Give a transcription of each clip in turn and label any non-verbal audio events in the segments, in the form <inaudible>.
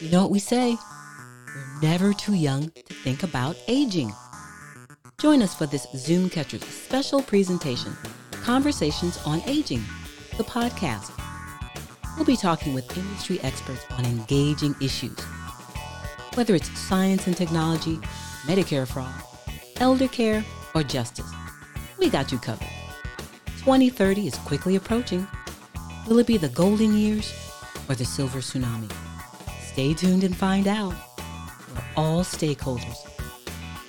You know what we say? We're never too young to think about aging. Join us for this Zoomcatchers special presentation, Conversations on Aging, the podcast. We'll be talking with industry experts on engaging issues. Whether it's science and technology, Medicare fraud, elder care, or justice, we got you covered. 2030 is quickly approaching. Will it be the golden years or the silver tsunami? Stay tuned and find out. We're all stakeholders.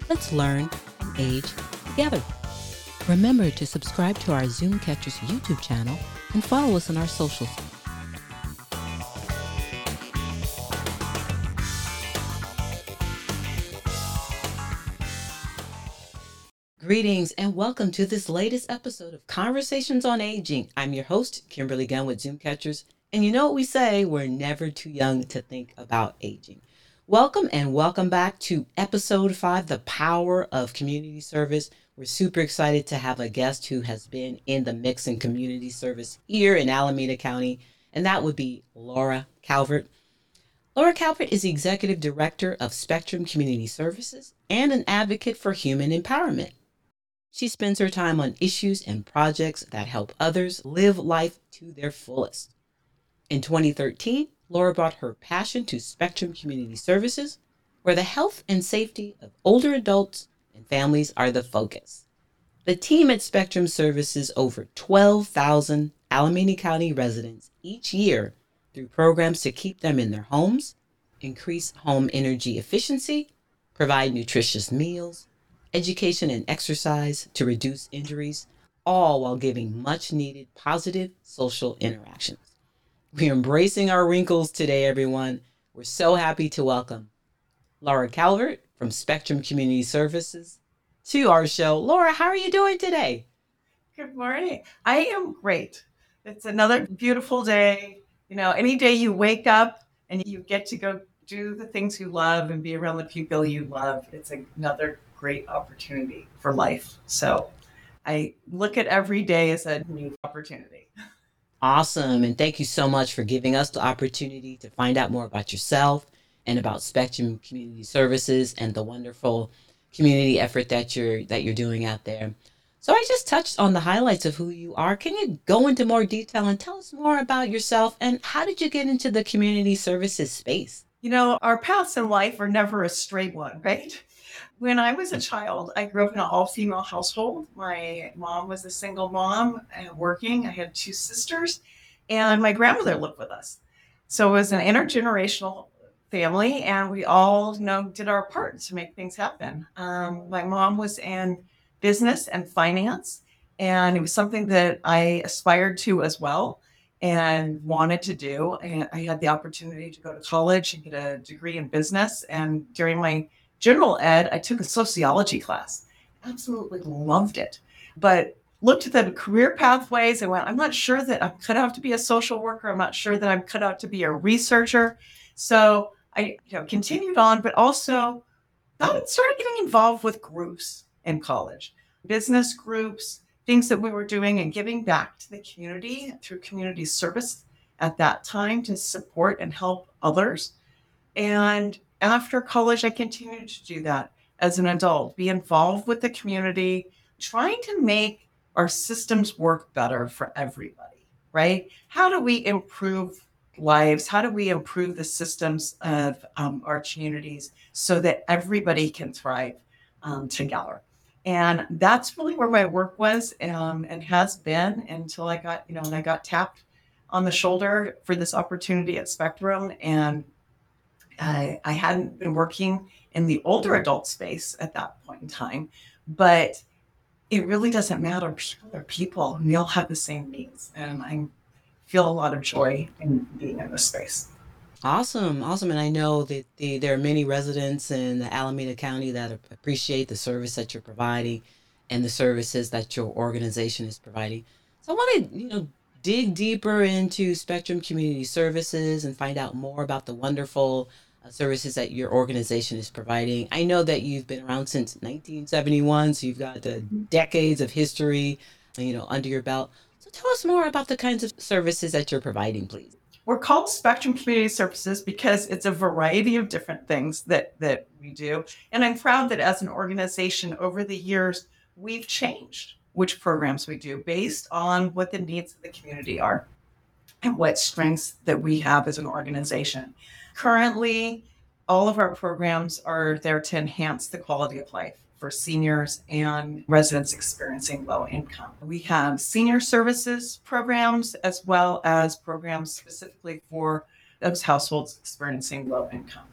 Let's learn and age together. Remember to subscribe to our Zoomcatchers YouTube channel and follow us on our socials. Greetings and welcome to this latest episode of Conversations on Aging. I'm your host, Kimberly Gunn with Zoomcatchers, and you know what we say, we're never too young to think about aging. Welcome and welcome back to episode five, The Power of Community Service. We're super excited to have a guest who has been in the mix in community service here in Alameda County, and that would be Lara Calvert. Lara Calvert is the Executive Director of Spectrum Community Services and an advocate for human empowerment. She spends her time on issues and projects that help others live life to their fullest. In 2013, Lara brought her passion to Spectrum Community Services, where the health and safety of older adults and families are the focus. The team at Spectrum services over 12,000 Alameda County residents each year through programs to keep them in their homes, increase home energy efficiency, provide nutritious meals, education and exercise to reduce injuries, all while giving much needed positive social interactions. We're embracing our wrinkles today, everyone. We're so happy to welcome Lara Calvert from Spectrum Community Services to our show. Lara, how are you doing today? Good morning. I am great. It's another beautiful day. You know, any day you wake up and you get to go do the things you love and be around the people you love, it's another great opportunity for life. So I look at every day as a new opportunity. <laughs> Awesome. And thank you so much for giving us the opportunity to find out more about yourself and about Spectrum Community Services and the wonderful community effort that you're that you're doing out there. So I just touched on the highlights of who you are. Can you go into more detail and tell us more about yourself and how did you get into the community services space? You know, our paths in life are never a straight one, right? When I was a child, I grew up in an all female household. My mom was a single mom and working. I had two sisters, and my grandmother lived with us. So it was an intergenerational family, and we all, you know, did our part to make things happen. Um, my mom was in business and finance, and it was something that I aspired to as well and wanted to do. And I had the opportunity to go to college and get a degree in business. And during my general ed, I took a sociology class. Absolutely loved it. But looked at the career pathways and went, I'm not sure that I'm cut out to be a social worker. I'm not sure that I'm cut out to be a researcher. So I you know, continued on, but also started getting involved with groups in college, business groups, things that we were doing and giving back to the community through community service at that time to support and help others. And after college, I continued to do that as an adult, be involved with the community, trying to make our systems work better for everybody, right? How do we improve lives? How do we improve the systems of um, our communities so that everybody can thrive um, together? And that's really where my work was um, and has been until I got, you know, and I got tapped on the shoulder for this opportunity at Spectrum and I, I hadn't been working in the older adult space at that point in time, but it really doesn't matter. Are people, we all have the same needs, and I feel a lot of joy in being in this space. Awesome, awesome, and I know that the, there are many residents in the Alameda County that appreciate the service that you're providing and the services that your organization is providing. So I want to, you know, dig deeper into Spectrum Community Services and find out more about the wonderful uh, Uh, services that your organization is providing. I know that you've been around since 1971, so you've got the mm-hmm. decades of history, you know, under your belt. So tell us more about the kinds of services that you're providing, please. We're called Spectrum Community Services because it's a variety of different things that that we do. And I'm proud that as an organization over the years, we've changed which programs we do based on what the needs of the community are and what strengths that we have as an organization. Currently, all of our programs are there to enhance the quality of life for seniors and residents experiencing low income. We have senior services programs as well as programs specifically for those households experiencing low income.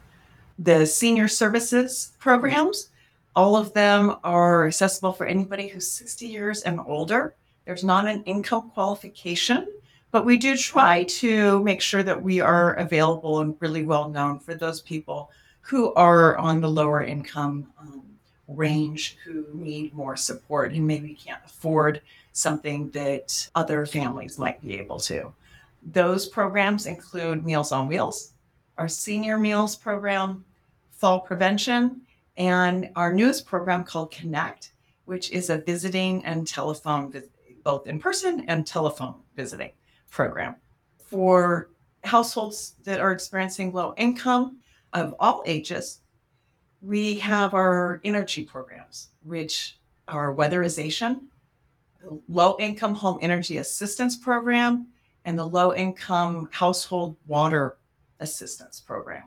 The senior services programs, all of them are accessible for anybody who's 60 years and older. There's not an income qualification, but we do try to make sure that we are available and really well known for those people who are on the lower income um, range who need more support and maybe can't afford something that other families might be able to. Those programs include Meals on Wheels, our senior meals program, fall prevention, and our newest program called Connect, which is a visiting and telephone, both in person and telephone visiting program for households that are experiencing low income of all ages we have our energy programs, which are weatherization, low income home energy assistance program, and the low income household water assistance program.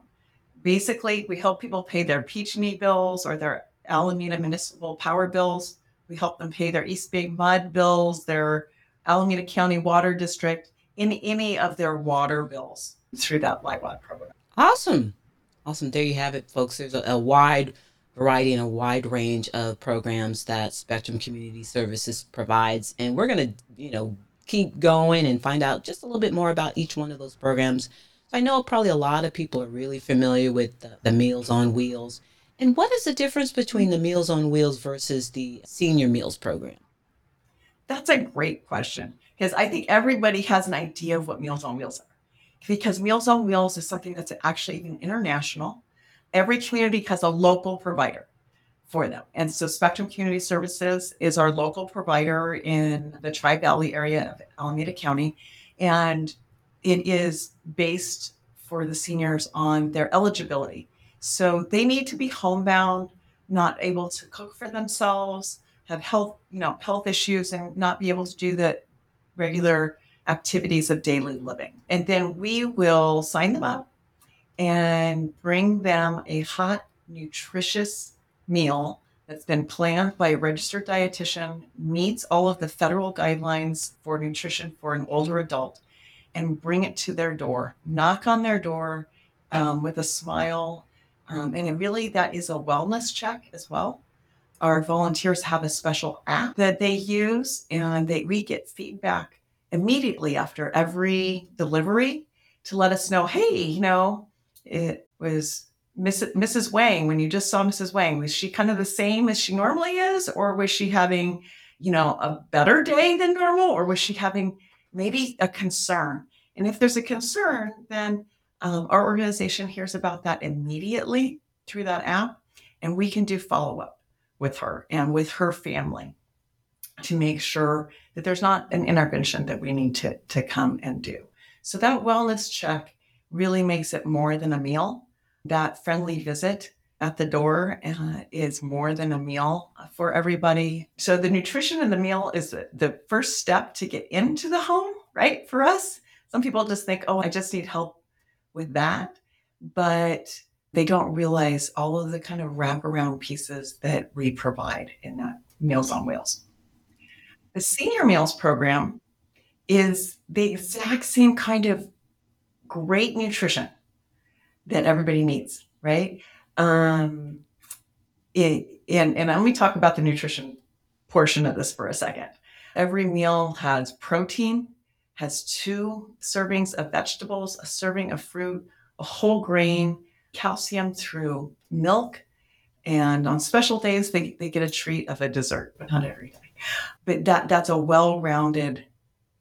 Basically, we help people pay their PG&E bills or their Alameda municipal power bills. We help them pay their East Bay mud bills, their Alameda County Water District, in any of their water bills through that LIHWAP program. Awesome. Awesome. There you have it, folks. There's a, a wide variety and a wide range of programs that Spectrum Community Services provides. And we're going to, you know, keep going and find out just a little bit more about each one of those programs. I know probably a lot of people are really familiar with the, the Meals on Wheels. And what is the difference between the Meals on Wheels versus the Senior Meals program? That's a great question because I think everybody has an idea of what Meals on Wheels are because Meals on Wheels is something that's actually even international. Every community has a local provider for them. And so Spectrum Community Services is our local provider in the Tri Valley area of Alameda County. And it is based for the seniors on their eligibility. So they need to be homebound, not able to cook for themselves, have health, you know, health issues and not be able to do the regular activities of daily living. And then we will sign them up and bring them a hot, nutritious meal that's been planned by a registered dietitian, meets all of the federal guidelines for nutrition for an older adult, and bring it to their door. Knock on their door um, with a smile. Um, and really, that is a wellness check as well. Our volunteers have a special app that they use, and they, we get feedback immediately after every delivery to let us know, hey, you know, it was Mrs. Mrs. Wang, when you just saw Mrs. Wang, was she kind of the same as she normally is? Or was she having, you know, a better day than normal? Or was she having maybe a concern? And if there's a concern, then um, our organization hears about that immediately through that app, and we can do follow up with her and with her family to make sure that there's not an intervention that we need to, to come and do. So that wellness check really makes it more than a meal. That friendly visit at the door uh, is more than a meal for everybody. So the nutrition in the meal is the first step to get into the home, right? For us, some people just think, oh, I just need help with that. But they don't realize all of the kind of wraparound pieces that we provide in that Meals on Wheels. The senior meals program is the exact same kind of great nutrition that everybody needs, right? Um, it, and, and let me talk about the nutrition portion of this for a second. Every meal has protein, has two servings of vegetables, a serving of fruit, a whole grain, calcium through milk, and on special days they, they get a treat of a dessert, but not every day but that that's a well-rounded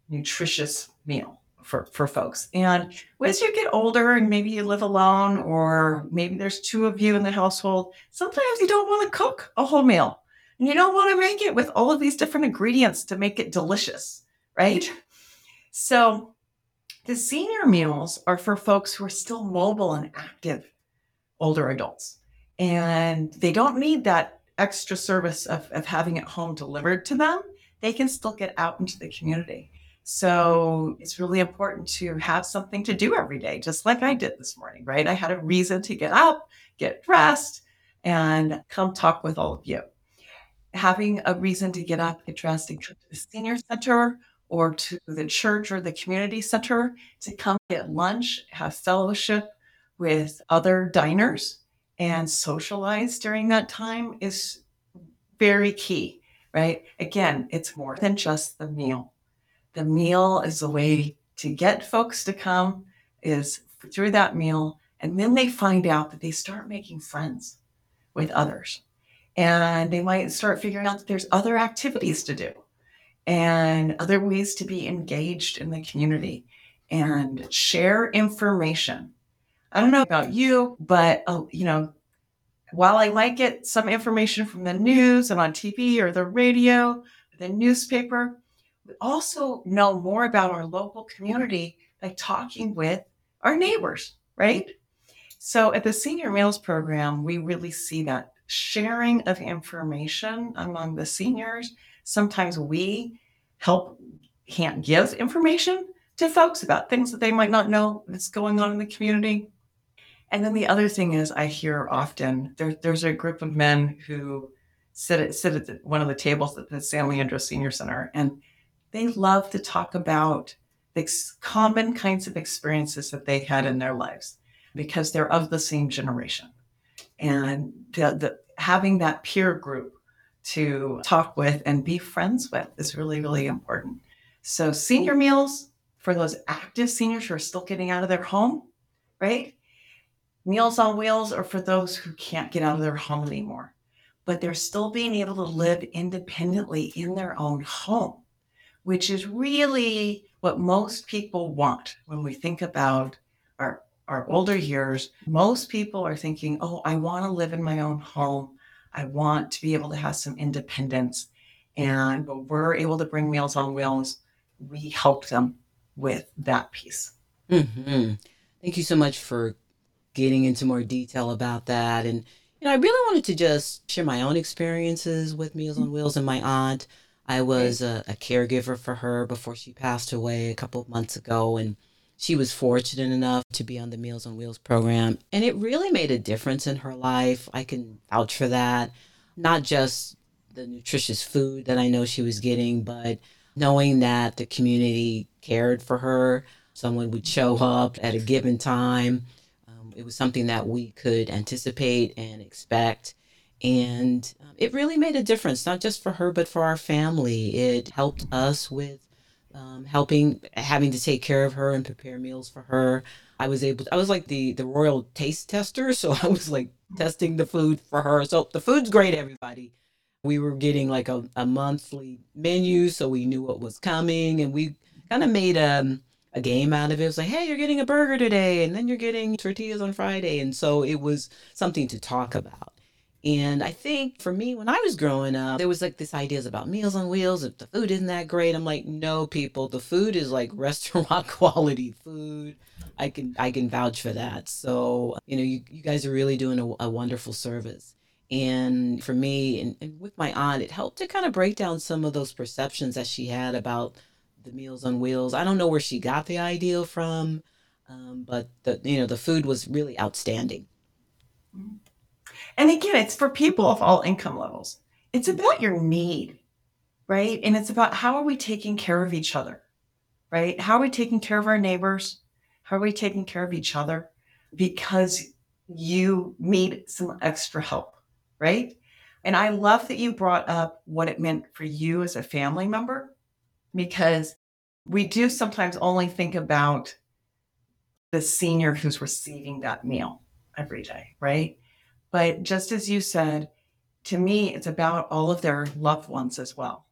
nutritious meal for, for folks. And as you get older and maybe you live alone or maybe there's two of you in the household, sometimes you don't want to cook a whole meal. And you don't want to make it with all of these different ingredients to make it delicious, right? So The senior meals are for folks who are still mobile and active older adults. And they don't need that extra service of, of having it home delivered to them. They can still get out into the community. So it's really important to have something to do every day, just like I did this morning, right? I had a reason to get up, get dressed, and come talk with all of you. Having a reason to get up, get dressed, and come to the senior center or to the church or the community center to come get lunch, have fellowship with other diners, and socialize during that time is very key, right? Again, it's more than just the meal. The meal is a way to get folks to come, is through that meal. And then they find out that they start making friends with others. And they might start figuring out that there's other activities to do and other ways to be engaged in the community and share information. I don't know about you, but uh, you know, while I might get some information from the news and on TV or the radio, the newspaper, we also know more about our local community by talking with our neighbors, right? So at the Senior Meals Program, we really see that sharing of information among the seniors. Sometimes we help can't give information to folks about things that they might not know that's going on in the community. And then the other thing is, I hear often there, there's a group of men who sit at, sit at the, one of the tables at the San Leandro Senior Center, and they love to talk about the common kinds of experiences that they had in their lives because they're of the same generation. And the, the, having that peer group to talk with and be friends with is really, really important. So, senior meals for those active seniors who are still getting out of their home, right? Meals on Wheels are for those who can't get out of their home anymore, but they're still being able to live independently in their own home, which is really what most people want when we think about our, our older years. Most people are thinking, oh, I want to live in my own home. I want to be able to have some independence. And when we're able to bring Meals on Wheels, we help them with that piece. Mm-hmm. Thank you so much for getting into more detail about that. And, you know, I really wanted to just share my own experiences with Meals on Wheels and my aunt. I was a, a caregiver for her before she passed away a couple of months ago. And she was fortunate enough to be on the Meals on Wheels program. And it really made a difference in her life. I can vouch for that. Not just the nutritious food that I know she was getting, but knowing that the community cared for her. Someone would show up at a given time it was something that we could anticipate and expect. And um, it really made a difference, not just for her, but for our family. It helped us with um, helping, having to take care of her and prepare meals for her. I was able, to, I was like the, the royal taste tester. So <laughs> I was like testing the food for her. So the food's great, everybody. We were getting like a, a monthly menu, so we knew what was coming. And we kind of made a, um, a game out of it. It was like, hey, you're getting a burger today, and then you're getting tortillas on Friday. And so it was something to talk about. And I think for me, when I was growing up, there was like this ideas about meals on wheels. If the food isn't that great, I'm like, no, people, the food is like <laughs> restaurant quality food. I can I can vouch for that. So you know, you, you guys are really doing a, a wonderful service. And for me, and, and with my aunt, it helped to kind of break down some of those perceptions that she had about the Meals on Wheels. I don't know where she got the idea from, um, but the you know the food was really outstanding. And again, it's for people of all income levels. It's about your need, right? And it's about how are we taking care of each other, right? How are we taking care of our neighbors? How are we taking care of each other? Because you need some extra help, right? And I love that you brought up what it meant for you as a family member because we do sometimes only think about the senior who's receiving that meal every day, right? But just as you said, to me, it's about all of their loved ones as well.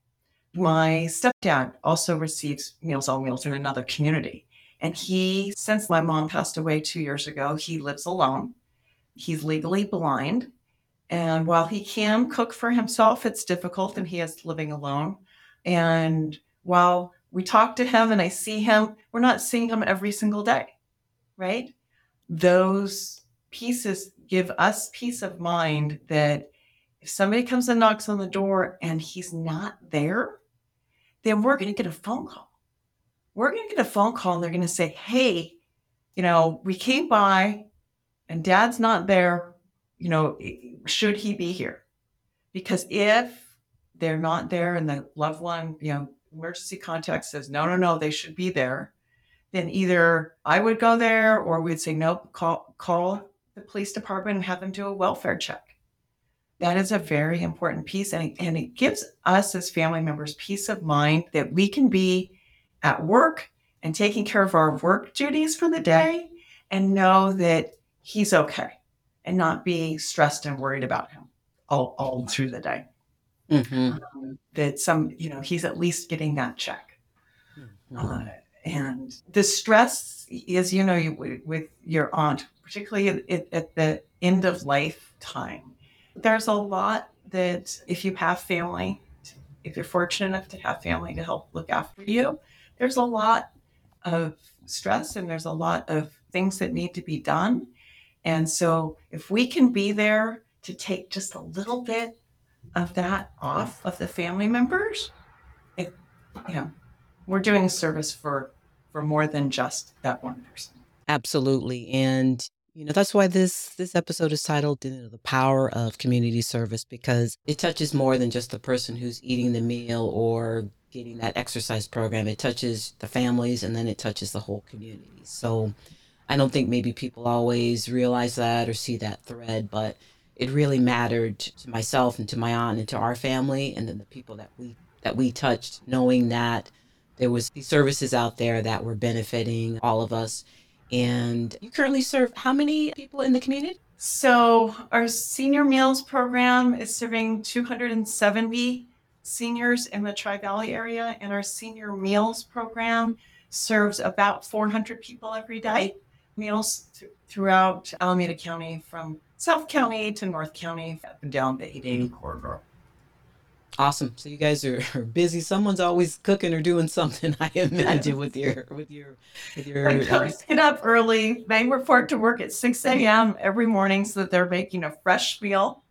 My stepdad also receives Meals on Wheels in another community. And he, since my mom passed away two years ago, he lives alone. He's legally blind. And while he can cook for himself, it's difficult and he is living alone. And while we talk to him and I see him. We're not seeing him every single day, right? Those pieces give us peace of mind that if somebody comes and knocks on the door and he's not there, then we're going to get a phone call. We're going to get a phone call and they're going to say, Hey, you know, we came by and dad's not there. You know, should he be here? Because if they're not there and the loved one, you know, emergency contact says, no, no, no, they should be there, then either I would go there or we'd say, nope, call, call the police department and have them do a welfare check. That is a very important piece. And it, and it gives us as family members peace of mind that we can be at work and taking care of our work duties for the day and know that he's okay and not be stressed and worried about him all, all through the day. Mm-hmm. Um, that some, you know, he's at least getting that check. Mm-hmm. Uh, and the stress is, you know, you, with your aunt, particularly at, at the end of life time, there's a lot that if you have family, if you're fortunate enough to have family to help look after you, there's a lot of stress and there's a lot of things that need to be done. And so if we can be there to take just a little bit of that off of the family members, it, you know, we're doing service for for more than just that one person. Absolutely. And you know, that's why this this episode is titled you know, The Power of Community Service because it touches more than just the person who's eating the meal or getting that exercise program. It touches the families and then it touches the whole community. So I don't think maybe people always realize that or see that thread, but it really mattered to myself and to my aunt and to our family and then the people that we that we touched knowing that there was these services out there that were benefiting all of us. And you currently serve how many people in the community? So our senior meals program is serving 270 seniors in the tri-valley area and our senior meals program serves about 400 people every day meals th- throughout alameda county from South County to North County, up and down the 880 corridor. Awesome. So you guys are, are busy. Someone's always cooking or doing something. <laughs> I imagine with your with your with your. Uh, get up early. They report to work at 6 a.m. every morning so that they're making a fresh meal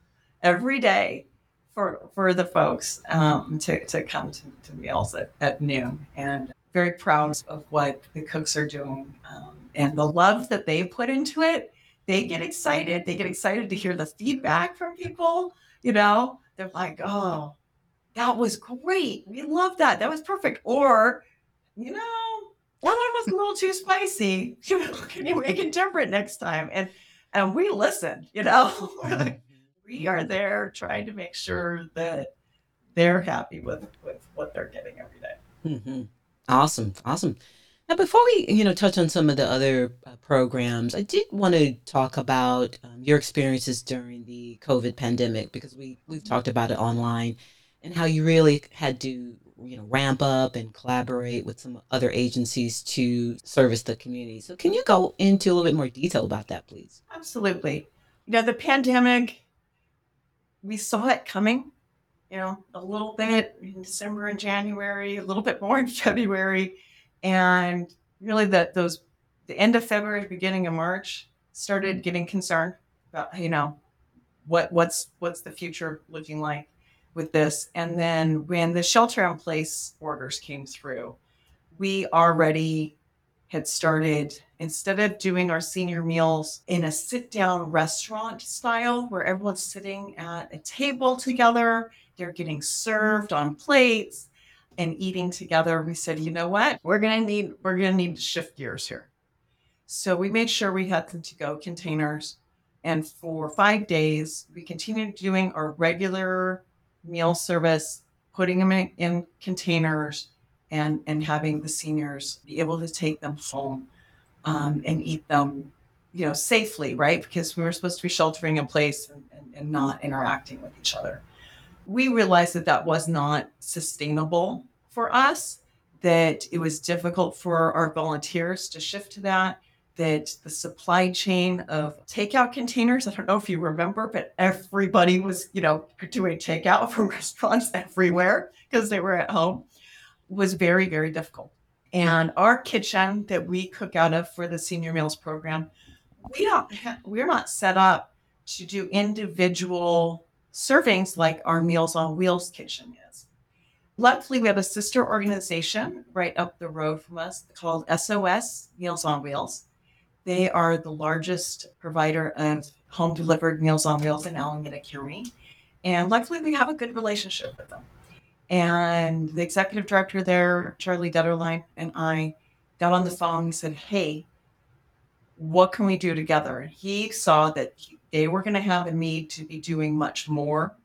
every day for for the folks um, to, to come to, to meals at, at noon. And very proud of what the cooks are doing um, and the love that they put into it they get excited. They get excited to hear the feedback from people. You know, they're like, oh, that was great. We love that. That was perfect. Or, you know, that one was a little too spicy. <laughs> Can you make it next time? And and we listen, you know. <laughs> <laughs> we are there trying to make sure that they're happy with, with what they're getting every day. Mm-hmm. Awesome. Awesome. Now, before we, you know, touch on some of the other uh, programs, I did want to talk about um, your experiences during the COVID pandemic because we we've talked about it online and how you really had to, you know, ramp up and collaborate with some other agencies to service the community. So, can you go into a little bit more detail about that, please? Absolutely. You know, the pandemic, we saw it coming. You know, a little bit in December and January, a little bit more in <laughs> February and really that those the end of February, beginning of March, started getting concerned about you know what what's what's the future looking like with this. And then when the shelter in place orders came through, we already had started instead of doing our senior meals in a sit down restaurant style where everyone's sitting at a table together, they're getting served on plates and eating together, we said, you know what? We're gonna need we're gonna need to shift gears here. So we made sure we had the to-go containers. And for five days, we continued doing our regular meal service, putting them in, in containers and, and having the seniors be able to take them home um, and eat them, you know, safely, right? Because we were supposed to be sheltering in place and, and, and not interacting with each other we realized that that was not sustainable for us, that it was difficult for our volunteers to shift to that, that the supply chain of takeout containers, I don't know if you remember, but everybody was, you know, doing takeout from <laughs> restaurants everywhere because they were at home. was very, very difficult. And our kitchen that we cook out of for the senior meals program, we don't ha- we're not set up to do individual servings like our Meals on Wheels kitchen is. Luckily, we have a sister organization right up the road from us called SOS Meals on Wheels. They are the largest provider of home delivered Meals on Wheels in Alameda County. And luckily, we have a good relationship with them. And the executive director there, Charlie Detterline, and I got on the phone and said, Hey, what can we do together? He saw that they were going to have a need to be doing much more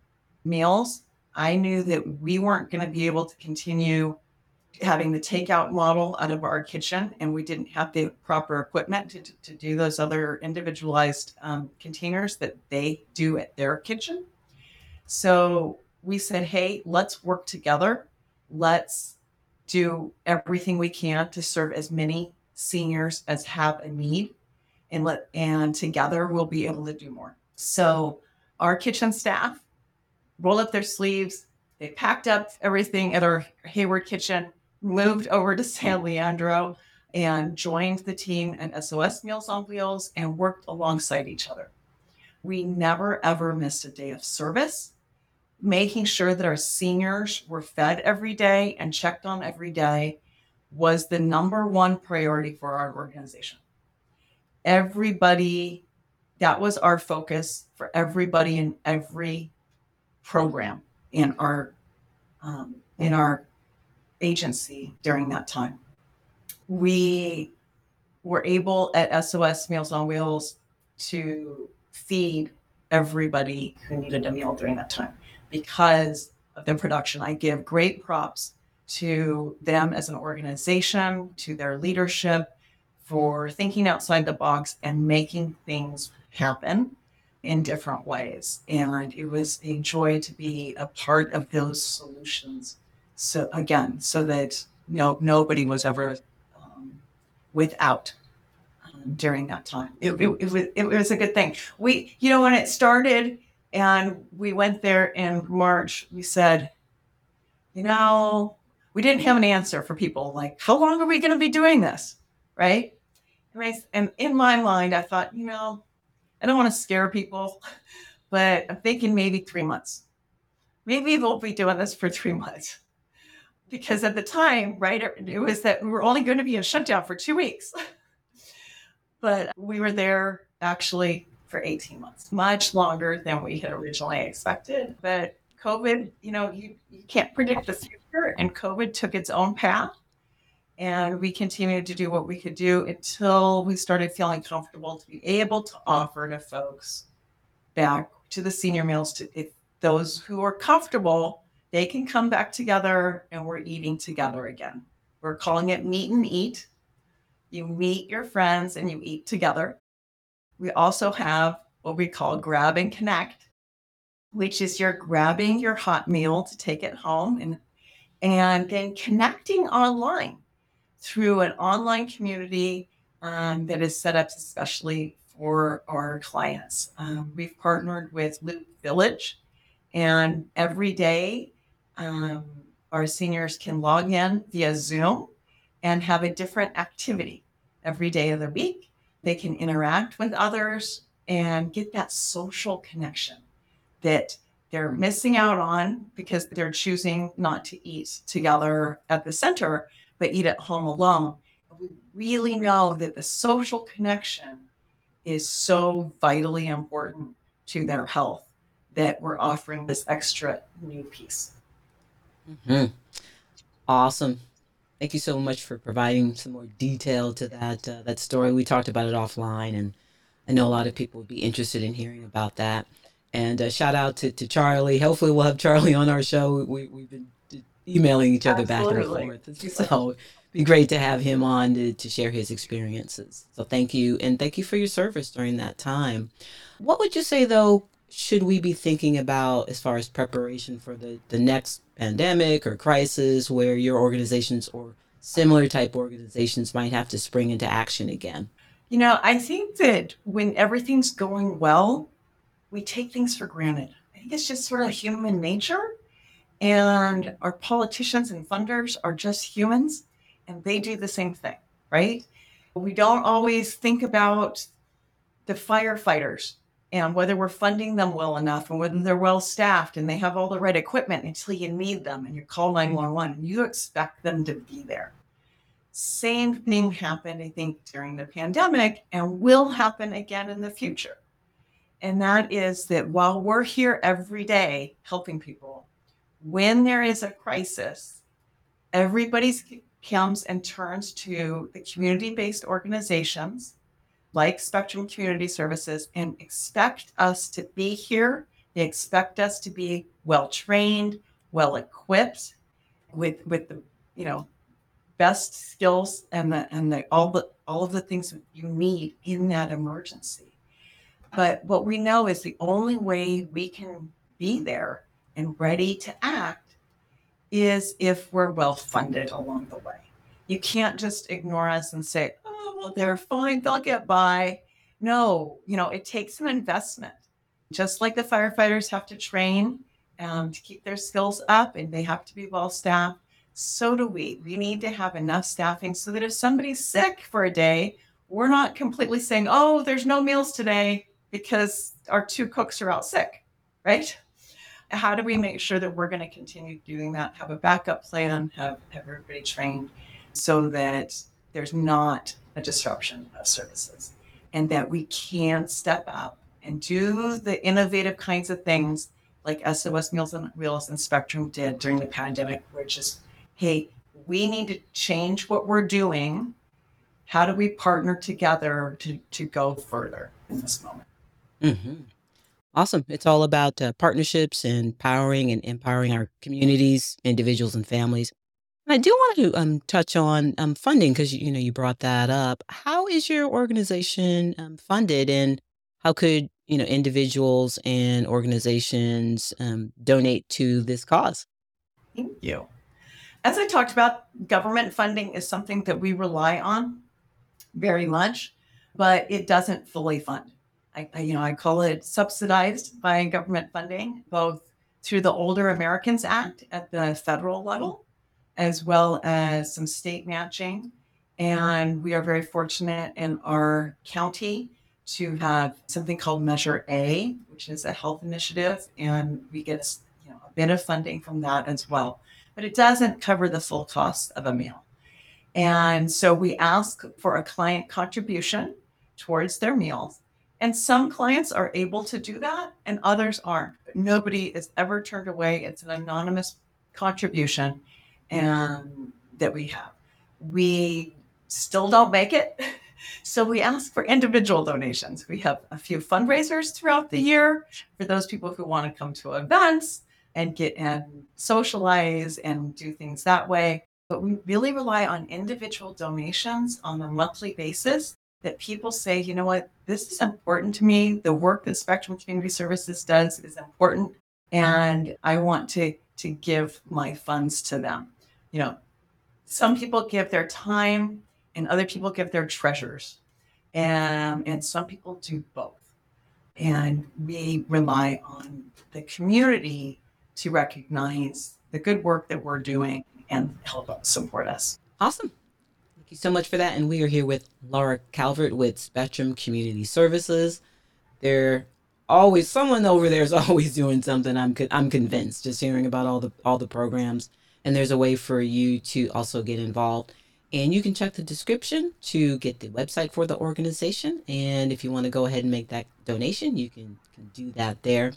meals. I knew that we weren't going to be able to continue having the takeout model out of our kitchen, and we didn't have the proper equipment to, to do those other individualized um, containers that they do at their kitchen. So we said, hey, let's work together. Let's do everything we can to serve as many seniors as have a need and let and together we'll be able to do more. So our kitchen staff rolled up their sleeves, they packed up everything at our Hayward kitchen, moved over to San Leandro and joined the team at SOS Meals on Wheels and worked alongside each other. We never ever missed a day of service making sure that our seniors were fed every day and checked on every day was the number one priority for our organization. Everybody, that was our focus for everybody in every program in our um, in our agency during that time. We were able at SOS Meals on Wheels to feed everybody who needed a meal during that time because of the production. I give great props to them as an organization, to their leadership for thinking outside the box and making things happen in different ways. And it was a joy to be a part of those solutions. So again, so that know nobody was ever um, without um, during that time. It, it, it, was, it was a good thing. We, you know, when it started, and we went there in March. We said, you know, we didn't have an answer for people like, how long are we going to be doing this? Right. And in my mind, I thought, you know, I don't want to scare people, but I'm thinking maybe three months. Maybe we'll be doing this for three months. Because at the time, right, it was that we were only going to be in shutdown for two weeks. but we were there actually for 18 months, much longer than we had originally expected. But COVID, you know, you, you can't predict the future, and COVID took its own path. And we continued to do what we could do until we started feeling comfortable to be able to offer to folks back to the senior meals to if those who are comfortable, they can come back together and we're eating together again. We're calling it meet and eat. You meet your friends and you eat together. We also have what we call grab and connect, which is you're grabbing your hot meal to take it home and and then connecting online through an online community um, that is set up especially for our clients. Um, we've partnered with Loop Village, and every day um, our seniors can log in via Zoom and have a different activity every day of the week they can interact with others and get that social connection that they're missing out on because they're choosing not to eat together at the center, but eat at home alone. We really know that the social connection is so vitally important to their health that we're offering this extra new piece. Mm-hmm. Awesome. Thank you so much for providing some more detail to that uh, that story. We talked about it offline, and I know a lot of people would be interested in hearing about that. And uh, shout out to, to Charlie. Hopefully, we'll have Charlie on our show. We, we've been emailing each other Absolutely. back and forth. So oh, be great to have him on to, to share his experiences. So thank you. And thank you for your service during that time. What would you say, though, should we be thinking about as far as preparation for the, the next pandemic or crisis where your organizations or similar type organizations might have to spring into action again? You know, I think that when everything's going well, we take things for granted. I think it's just sort of human nature. And our politicians and funders are just humans and they do the same thing, right? We don't always think about the firefighters and whether we're funding them well enough and whether they're well staffed and they have all the right equipment until you need them and you call 911 and you expect them to be there. Same thing happened, I think, during the pandemic and will happen again in the future. And that is that while we're here every day helping people, when there is a crisis, everybody comes and turns to the community based organizations like Spectrum Community Services and expect us to be here. They expect us to be well trained, well equipped with with the you know best skills and the and the all the all of the things you need in that emergency. But what we know is the only way we can be there and ready to act is if we're well funded along the way. You can't just ignore us and say, oh, well, they're fine, they'll get by. No, you know, it takes an investment. Just like the firefighters have to train um, to keep their skills up and they have to be well staffed, so do we. We need to have enough staffing so that if somebody's sick for a day, we're not completely saying, oh, there's no meals today because our two cooks are out sick, right? How do we make sure that we're going to continue doing that? Have a backup plan, have, everybody trained so that there's not a disruption of services and that we can step up and do the innovative kinds of things like SOS Meals on Wheels and Spectrum did during the pandemic, which is, hey, we need to change what we're doing. How do we partner together to, to go further in this moment? Mm-hmm. Awesome. It's all about uh, partnerships and powering and empowering our communities, individuals, and families. I do want to um, touch on um, funding because you know you brought that up. How is your organization um, funded, and how could you know individuals and organizations um, donate to this cause? Thank you. As I talked about, government funding is something that we rely on very much, but it doesn't fully fund. I, you know I call it subsidized by government funding, both through the Older Americans Act at the federal level as well as some state matching. And we are very fortunate in our county to have something called Measure A, which is a health initiative, and we get you know, a bit of funding from that as well. But it doesn't cover the full cost of a meal. And so we ask for a client contribution towards their meals. And some clients are able to do that, and others aren't. Nobody is ever turned away. It's an anonymous contribution and um, that we have. We still don't make it. <laughs> So we ask for individual donations. We have a few fundraisers throughout the year for those people who want to come to events and get and socialize and do things that way. But we really rely on individual donations on a monthly basis that people say, you know what, this is important to me. The work that Spectrum Community Services does is important. And I want to to give my funds to them you know, some people give their time and other people give their treasures. And, and some people do both. And we rely on the community to recognize the good work that we're doing and help support us. Awesome. Thank you so much for that. And we are here with Lara Calvert with Spectrum Community Services. They're always someone over there is <laughs> always doing something. I'm I'm convinced just hearing about all the all the programs and there's a way for you to also get involved. And you can check the description to get the website for the organization. And if you want to go ahead and make that donation, you can, can do that there.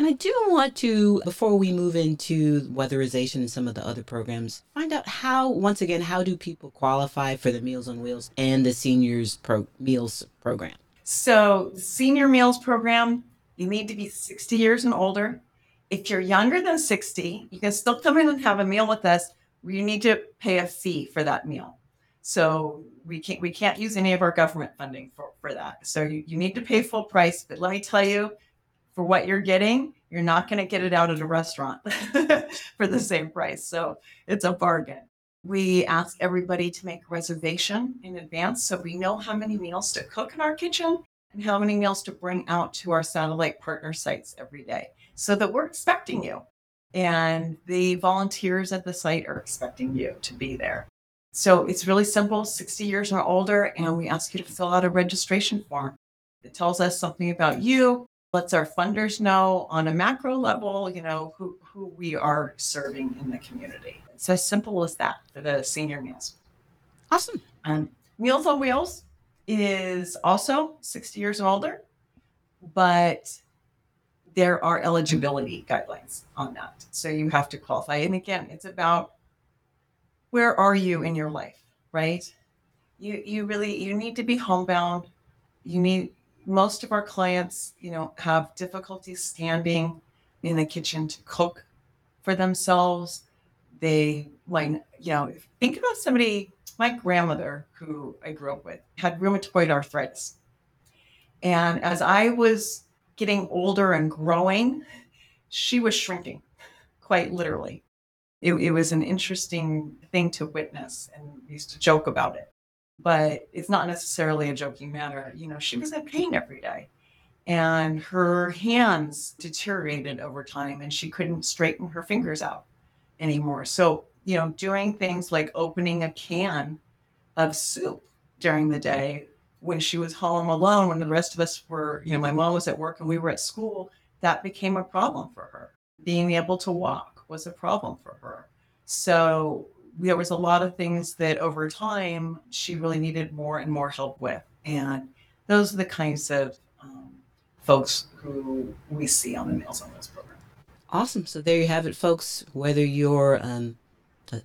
And I do want to, before we move into weatherization and some of the other programs, find out how, once again, how do people qualify for the Meals on Wheels and the Seniors Pro Meals Program? So, Senior Meals Program, you need to be 60 years and older. If you're younger than 60, you can still come in and have a meal with us. You need to pay a fee for that meal. So we can't we can't use any of our government funding for, for that. So you, you need to pay full price. But let me tell you, for what you're getting, you're not going to get it out at a restaurant <laughs> for the same price. So it's a bargain. We ask everybody to make a reservation in advance so we know how many meals to cook in our kitchen and how many meals to bring out to our satellite partner sites every day so that we're expecting you. and the volunteers at the site are expecting you to be there. So it's really simple 60 years or older, and we ask you to fill out a registration form. It tells us something about you, lets our funders know on a macro level, you know, who, who we are serving in the community. It's as simple as that for the senior meals. Awesome. Um, Meals on Wheels is also 60 years and older, but there are eligibility guidelines on that. So you have to qualify. And again, it's about where are you in your life, right? You you really you need to be homebound. You need most of our clients, you know, have difficulty standing in the kitchen to cook for themselves. They like, you know, think about somebody, my grandmother, who I grew up with, had rheumatoid arthritis. And as I was getting older and growing, she was shrinking quite literally. It, it was an interesting thing to witness and we used to joke about it. But it's not necessarily a joking matter. You know, she was in pain every day and her hands deteriorated over time and she couldn't straighten her fingers out anymore. So, you know, doing things like opening a can of soup during the day when she was home alone, when the rest of us were, you know, my mom was at work and we were at school, that became a problem for her. Being able to walk was a problem for her. So there was a lot of things that over time she really needed more and more help with. And those are the kinds of um, folks who we see on the Meals on Wheels program. Awesome. So there you have it, folks. Whether you're um,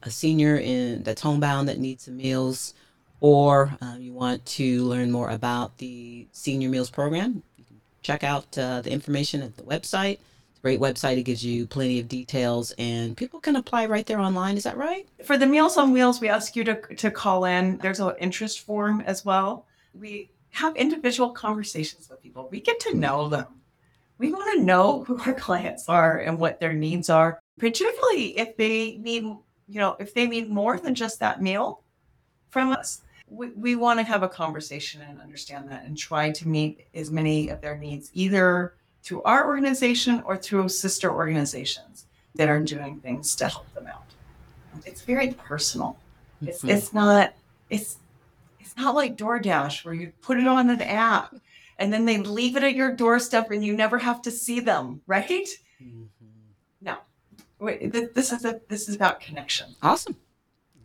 a, senior in that's homebound that needs some meals, or um, you want to learn more about the Senior Meals Program, you can check out uh, the information at the website. Great website. It gives you plenty of details, and people can apply right there online. Is that right? For the Meals on Wheels, we ask you to, to call in. There's an interest form as well. We have individual conversations with people. We get to know them. We want to know who our clients are and what their needs are, particularly if they need, you know, if they need more than just that meal from us we, we want to have a conversation and understand that and try to meet as many of their needs either through our organization or through sister organizations that are doing things to help them out. It's very personal. It's, mm-hmm. it's not it's it's not like DoorDash where you put it on an app and then they leave it at your doorstep and you never have to see them, <laughs> right? Mm-hmm. No. This is a, this is about connection. Awesome.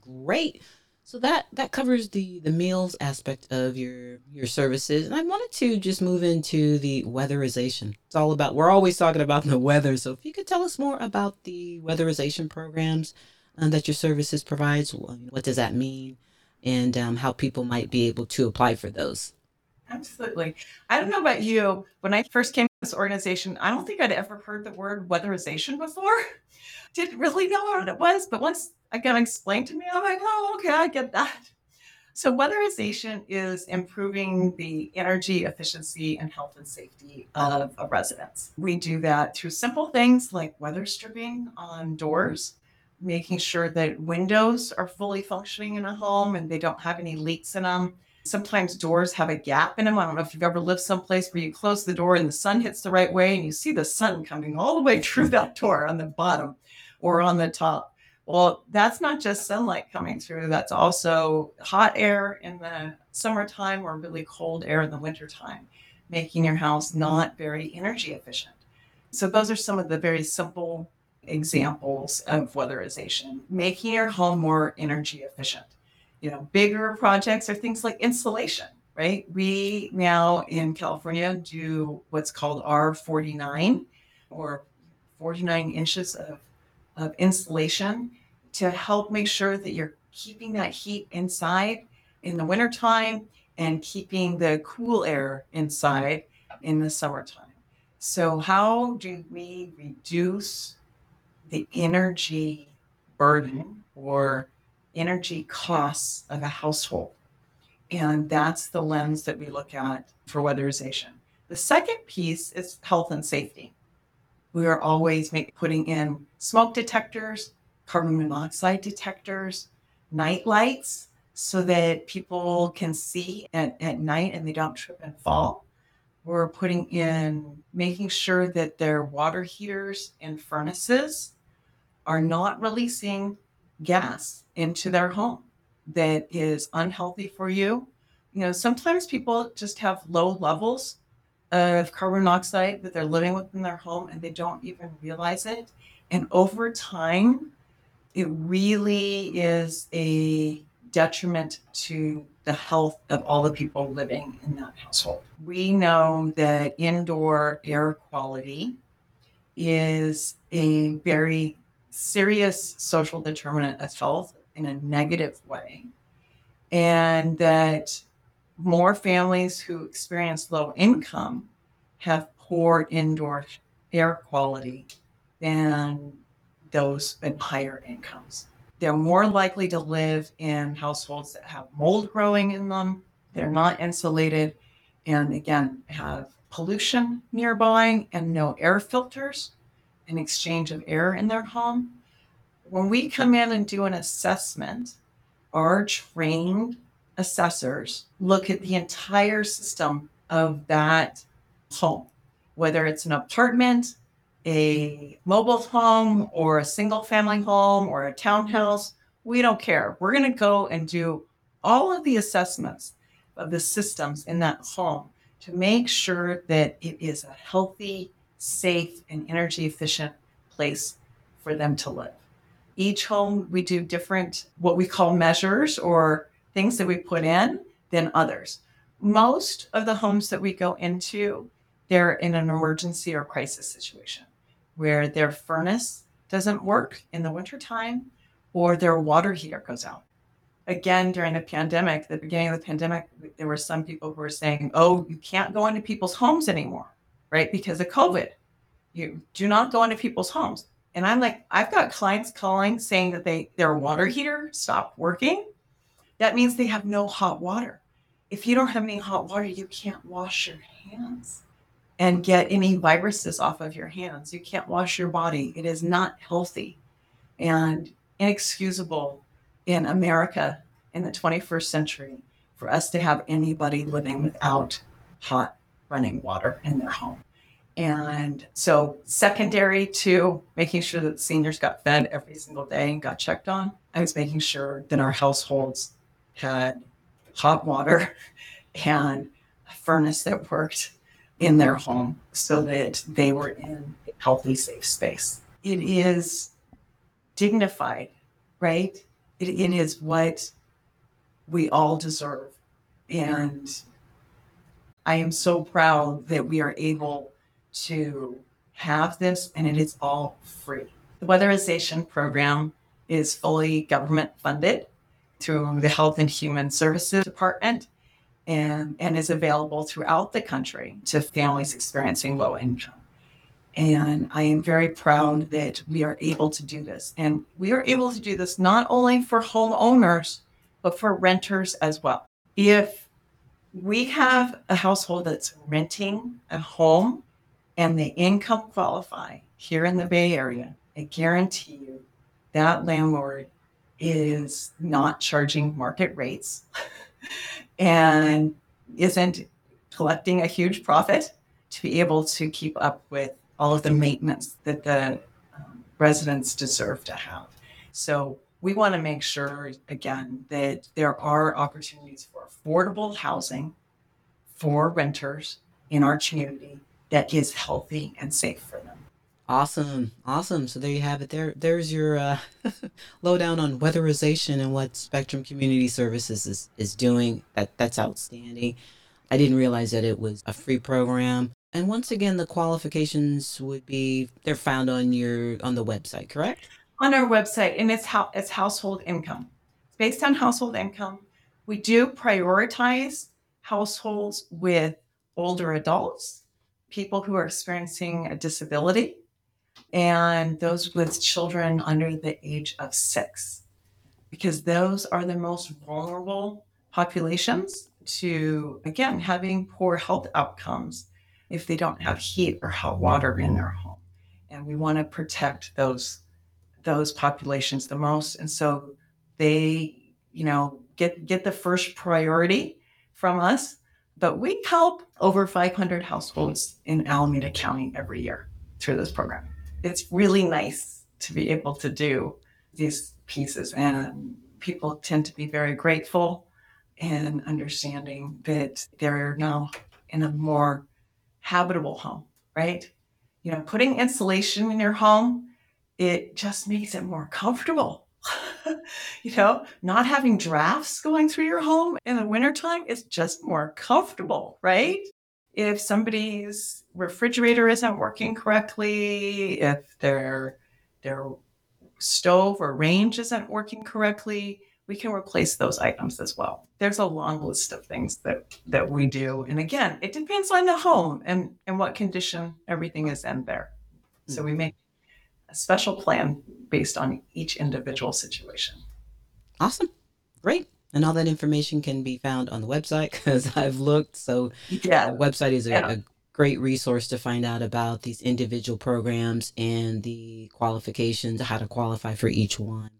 Great. So that that covers the the meals aspect of your your services, and I wanted to just move into the weatherization. It's all about we're always talking about the weather. So if you could tell us more about the weatherization programs um, that your services provides, what does that mean, and um, how people might be able to apply for those. Absolutely. I don't know about you. When I first came to this organization, I don't think I'd ever heard the word weatherization before. <laughs> Didn't really know what it was, but once I got explained to me, I'm like, oh, okay, I get that. So, weatherization is improving the energy efficiency and health and safety of a residence. We do that through simple things like weather stripping on doors, making sure that windows are fully functioning in a home and they don't have any leaks in them. Sometimes doors have a gap in them. I don't know if you've ever lived someplace where you close the door and the sun hits the right way and you see the sun coming all the way through <laughs> that door on the bottom or on the top. Well, that's not just sunlight coming through, that's also hot air in the summertime or really cold air in the wintertime, making your house not very energy efficient. So, those are some of the very simple examples of weatherization, making your home more energy efficient. You know, bigger projects are things like insulation, right? We now in California do what's called R49 or 49 inches of, of insulation to help make sure that you're keeping that heat inside in the wintertime and keeping the cool air inside in the summertime. So, how do we reduce the energy burden or energy costs of a household? And that's the lens that we look at for weatherization. The second piece is health and safety. We are always make, putting in smoke detectors, carbon monoxide detectors, night lights, so that people can see at, at night and they don't trip and fall. We're putting in making sure that their water heaters and furnaces are not releasing gas into their home that is unhealthy for you. You know, sometimes people just have low levels of carbon monoxide that they're living with in their home and they don't even realize it. And over time, it really is a detriment to the health of all the people living in that household. We know that indoor air quality is a very serious social determinant of health in a negative way, and that more families who experience low income have poor indoor air quality than those in higher incomes. They're more likely to live in households that have mold growing in them. They're not insulated and again have pollution nearby and no air filters and exchange of air in their home. When we come in and do an assessment, our trained assessors look at the entire system of that home, whether it's an apartment, a mobile home, or a single family home, or a townhouse. We don't care. We're going to go and do all of the assessments of the systems in that home to make sure that it is a healthy, safe, and energy efficient place for them to live. Each home, we do different, what we call measures or things that we put in than others. Most of the homes that we go into, they're in an emergency or crisis situation where their furnace doesn't work in the wintertime or their water heater goes out. Again, during the pandemic, the beginning of the pandemic, there were some people who were saying, oh, you can't go into people's homes anymore, right? Because of COVID. You do not go into people's homes. And I'm like, I've got clients calling saying that they their water heater stopped working. That means they have no hot water. If you don't have any hot water, you can't wash your hands and get any viruses off of your hands. You can't wash your body. It is not healthy and inexcusable in America in the 21st century for us to have anybody living without hot running water in their home. And so, secondary to making sure that seniors got fed every single day and got checked on, I was making sure that our households had hot water <laughs> and a furnace that worked in their home so that they were in a healthy, safe space. It is dignified, right? it, it is what we all deserve. And I am so proud that we are able to have this and it is all free. The weatherization program is fully government funded through the Health and Human Services Department and, and is available throughout the country to families experiencing low income. And I am very proud that we are able to do this. And we are able to do this not only for homeowners, but for renters as well. If we have a household that's renting a home and the income qualify here in the Bay Area, I guarantee you that landlord is not charging market rates <laughs> and isn't collecting a huge profit to be able to keep up with all of the maintenance that the um, residents deserve to have. So we want to make sure, again, that there are opportunities for affordable housing for renters in our community that is healthy and safe for them. Awesome, awesome. So there you have it. There, there's your uh, <laughs> lowdown on weatherization and what Spectrum Community Services is, is doing. That that's outstanding. I didn't realize that it was a free program. And once again, the qualifications would be they're found on your on the website, correct? On our website, and it's how it's household income. It's based on household income. We do prioritize households with older adults, people who are experiencing a disability, and those with children under the age of six, because those are the most vulnerable populations to, again, having poor health outcomes if they don't have heat or hot water in their home. And we want to protect those those populations the most. And so they, you know, get get the first priority from us. But we help over 500 households in Alameda County every year through this program. It's really nice to be able to do these pieces. And people tend to be very grateful and understanding that they're now in a more habitable home, right? You know, putting insulation in your home, it just makes it more comfortable. <laughs> you know, not having drafts going through your home in the wintertime is just more comfortable, right? If somebody's refrigerator isn't working correctly, if their their stove or range isn't working correctly, we can replace those items as well. There's a long list of things that that we do. And again, it depends on the home and, and what condition everything is in there. So hmm. we make a special plan based on each individual situation. Awesome. Great. And all that information can be found on the website <laughs> because I've looked. So Yeah. the website is a, Yeah. a great resource to find out about these individual programs and the qualifications, how to qualify for each one.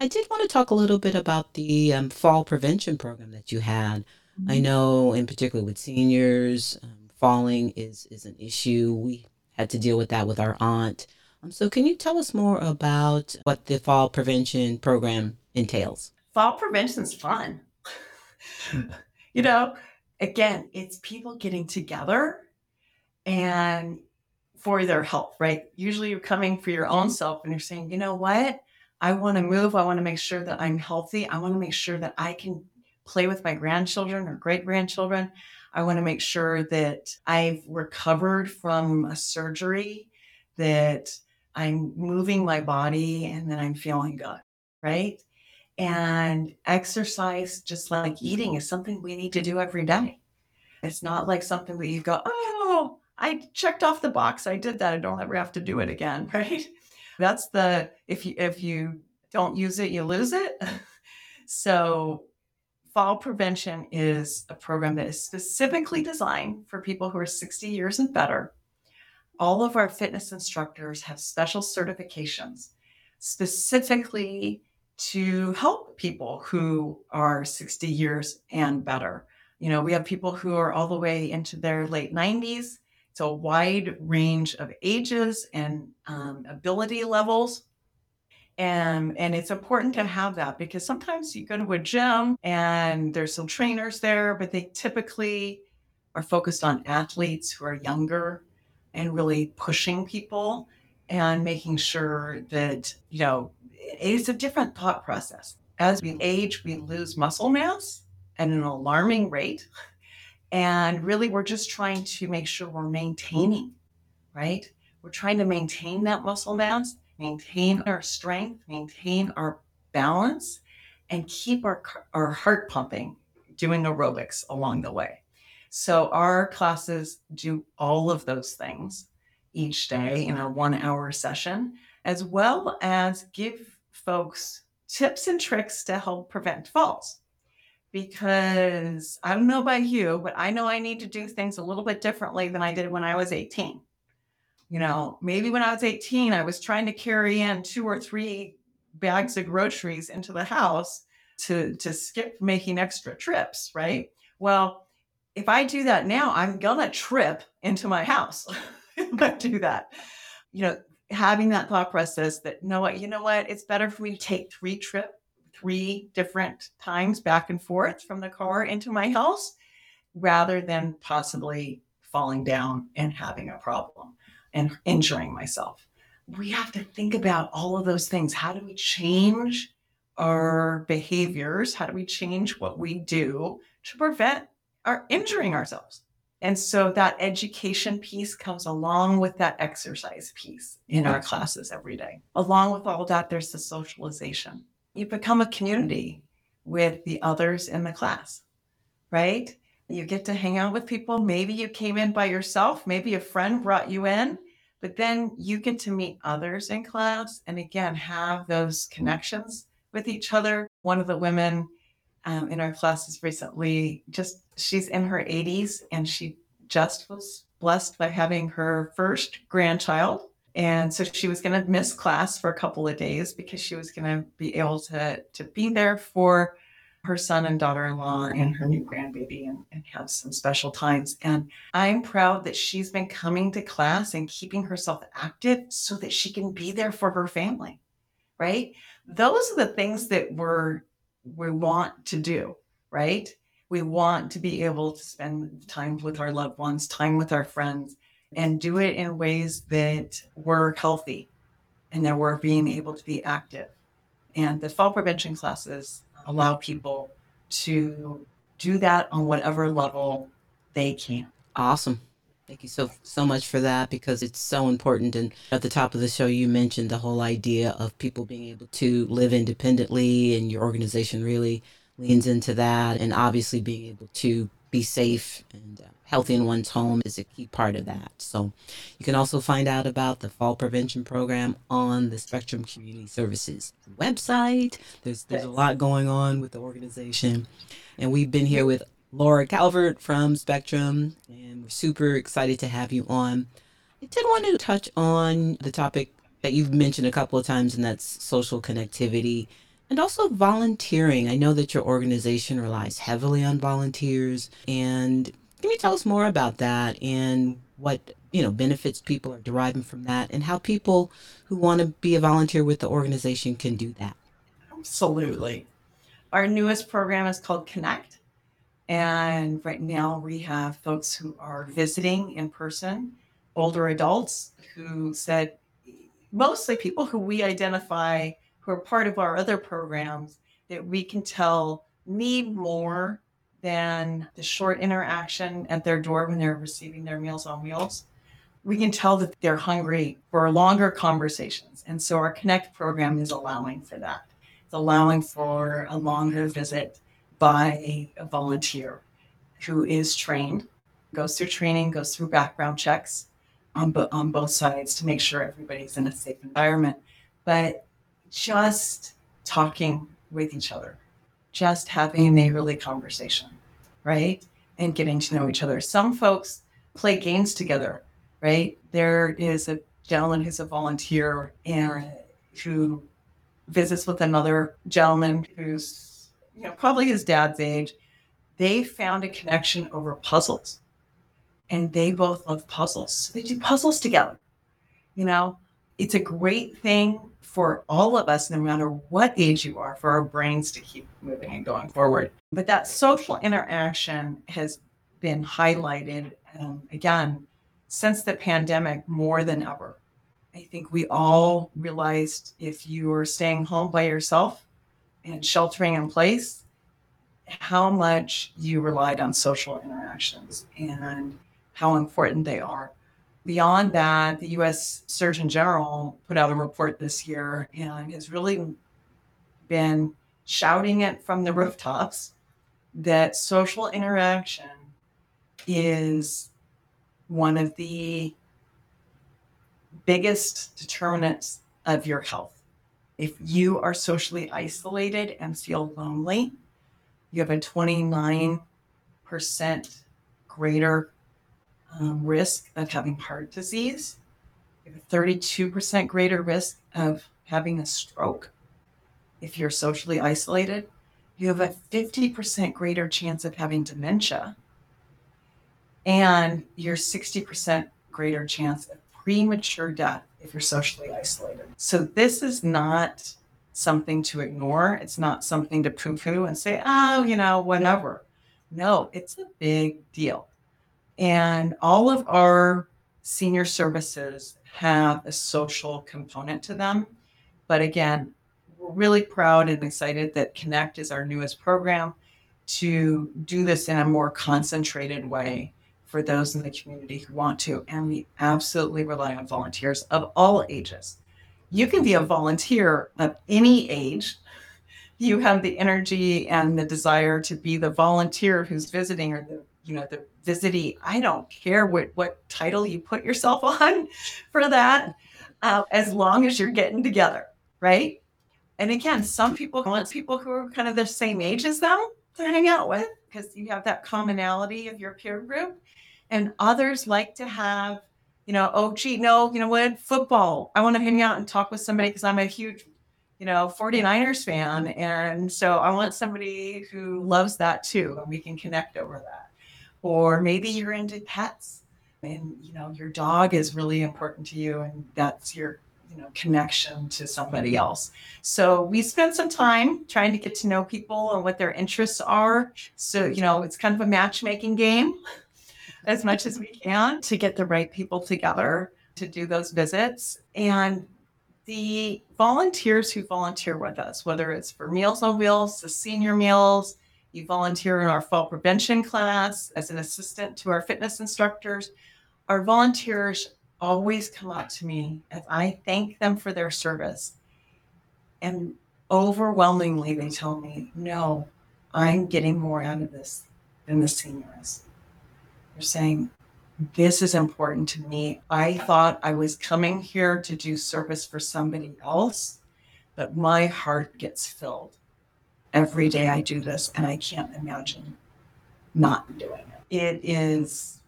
I did want to talk a little bit about the um, fall prevention program that you had. I know, in particular with seniors, um, falling is is an issue. We had to deal with that with our aunt. Um, so, can you tell us more about what the fall prevention program entails? fall prevention's fun. <laughs> you know, again, it's people getting together and for their health, right? Usually you're coming for your own self and you're saying, you know what? I want to move. I want to make sure that I'm healthy. I want to make sure that I can play with my grandchildren or great grandchildren. I want to make sure that I've recovered from a surgery, that I'm moving my body and then I'm feeling good, right? Mm-hmm. And exercise, just like eating, is something we need to do every day. It's not like something that you go, oh, I checked off the box. I did that. I don't ever have to do it again, <laughs> right? That's the if you if you don't use it, you lose it. <laughs> so fall prevention is a program that is specifically designed for people who are 60 years and better. All of our fitness instructors have special certifications specifically to help people who are 60 years and better. You know, we have people who are all the way into their late 90s. It's a wide range of ages and um, ability levels. And, and it's important to have that because sometimes you go to a gym and there's some trainers there, but they typically are focused on athletes who are younger and really pushing people and making sure that, you know, it's a different thought process. As we age, we lose muscle mass at an alarming rate. And really, we're just trying to make sure we're maintaining, right? We're trying to maintain that muscle mass, maintain our strength, maintain our balance, and keep our, our heart pumping, doing aerobics along the way. So, our classes do all of those things each day in a one hour session, as well as give folks tips and tricks to help prevent falls. Because I don't know about you, but I know I need to do things a little bit differently than I did when I was 18. You know, maybe when I was 18, I was trying to carry in two or three bags of groceries into the house to, to skip making extra trips, right? Well, if I do that now, I'm gonna trip into my house <laughs> if I do that. You know, having that thought process that no what you know what? It's better for me to take three trip three different times back and forth from the car into my house rather than possibly falling down and having a problem and injuring myself. We have to think about all of those things. How do we change our behaviors? How do we change what we do to prevent our injuring ourselves and so that education piece comes along with that exercise piece in our classes every day. Along with all that, there's the socialization. You become a community with the others in the class, right? You get to hang out with people. Maybe you came in by yourself, maybe a friend brought you in, but then you get to meet others in class and again have those connections with each other. One of the women um, in our classes recently. Just she's in her 80s and she just was blessed by having her first grandchild. And so she was going to miss class for a couple of days because she was going to be able to, to be there for her son and daughter-in-law and her new grandbaby and, and have some special times. And I'm proud that she's been coming to class and keeping herself active so that she can be there for her family. Right? Those are the things that we're we want to do, right? We want to be able to spend time with our loved ones, time with our friends, and do it in ways that we're healthy and that we're being able to be active. And the fall prevention classes allow people to do that on whatever level they can. Awesome. Thank you so so much for that because it's so important. And at the top of the show, you mentioned the whole idea of people being able to live independently, and your organization really leans into that. And obviously, being able to be safe and uh, healthy in one's home is a key part of that. So, you can also find out about the fall prevention program on the Spectrum Community Services website. There's there's a lot going on with the organization, and we've been here with Lara Calvert from Spectrum, and we're super excited to have you on. I did want to touch on the topic that you've mentioned a couple of times, and that's social connectivity and also volunteering. I know that your organization relies heavily on volunteers, and can you tell us more about that and what you know benefits people are deriving from that, and how people who want to be a volunteer with the organization can do that? Absolutely. Our newest program is called Connect. And right now we have folks who are visiting in person, older adults who said, mostly people who we identify who are part of our other programs that we can tell need more than the short interaction at their door when they're receiving their meals on wheels. We can tell that they're hungry for longer conversations. And so our Connect program is allowing for that. It's allowing for a longer visit by a volunteer who is trained, goes through training, goes through background checks on, bo- on both sides to make sure everybody's in a safe environment. But just talking with each other, just having a neighborly conversation, right? And getting to know each other. Some folks play games together, right? There is a gentleman who's a volunteer and who visits with another gentleman who's you know, probably his dad's age, they found a connection over puzzles. And they both love puzzles. So they do puzzles together. You know, it's a great thing for all of us, no matter what age you are, for our brains to keep moving and going forward. But that social interaction has been highlighted um, again since the pandemic more than ever. I think we all realized if you are staying home by yourself, and sheltering in place, how much you relied on social interactions and how important they are. Beyond that, the US Surgeon General put out a report this year and has really been shouting it from the <laughs> rooftops that social interaction is one of the biggest determinants of your health. If you are socially isolated and feel lonely, you have a 29% greater um, risk of having heart disease. You have a 32% greater risk of having a stroke. If you're socially isolated, you have a 50% greater chance of having dementia. And you're 60% greater chance of premature death if you're socially isolated. So this is not something to ignore. It's not something to poo poo and say, oh, you know, whatever. No, it's a big deal. And all of our senior services have a social component to them. But again, we're really proud and excited that Connect is our newest program to do this in a more concentrated way for those in the community who want to. And we absolutely rely on volunteers of all ages. You can be a volunteer of any age. You have the energy and the desire to be the volunteer who's visiting or the you know the visitee. I don't care what what title you put yourself <laughs> on for that, uh, as long as you're getting together, right? And again, some people want people who are kind of the same age as them to hang out with because you have that commonality of your peer group and others like to have you know oh gee no you know what football i want to hang out and talk with somebody because i'm a huge you know, 49ers fan. And so I want somebody who loves that too, and we can connect over that. Or maybe you're into pets and, you know, your dog is really important to you and that's your, you know, connection to somebody mm-hmm. else. So we spend some time trying to get to know people and what their interests are. So, you know, it's kind of a matchmaking game <laughs> as much as we can to get the right people together to do those visits. And the volunteers who volunteer with us, whether it's for Meals on Wheels, the senior meals, you volunteer in our fall prevention class as an assistant to our fitness instructors. Our volunteers always come up to me as I thank them for their service. And overwhelmingly, they tell me, no, I'm getting more out of this than the seniors. They're saying, this is important to me. I thought I was coming here to do service for somebody else, but my heart gets filled every day I do this, and I can't imagine not doing it. It is,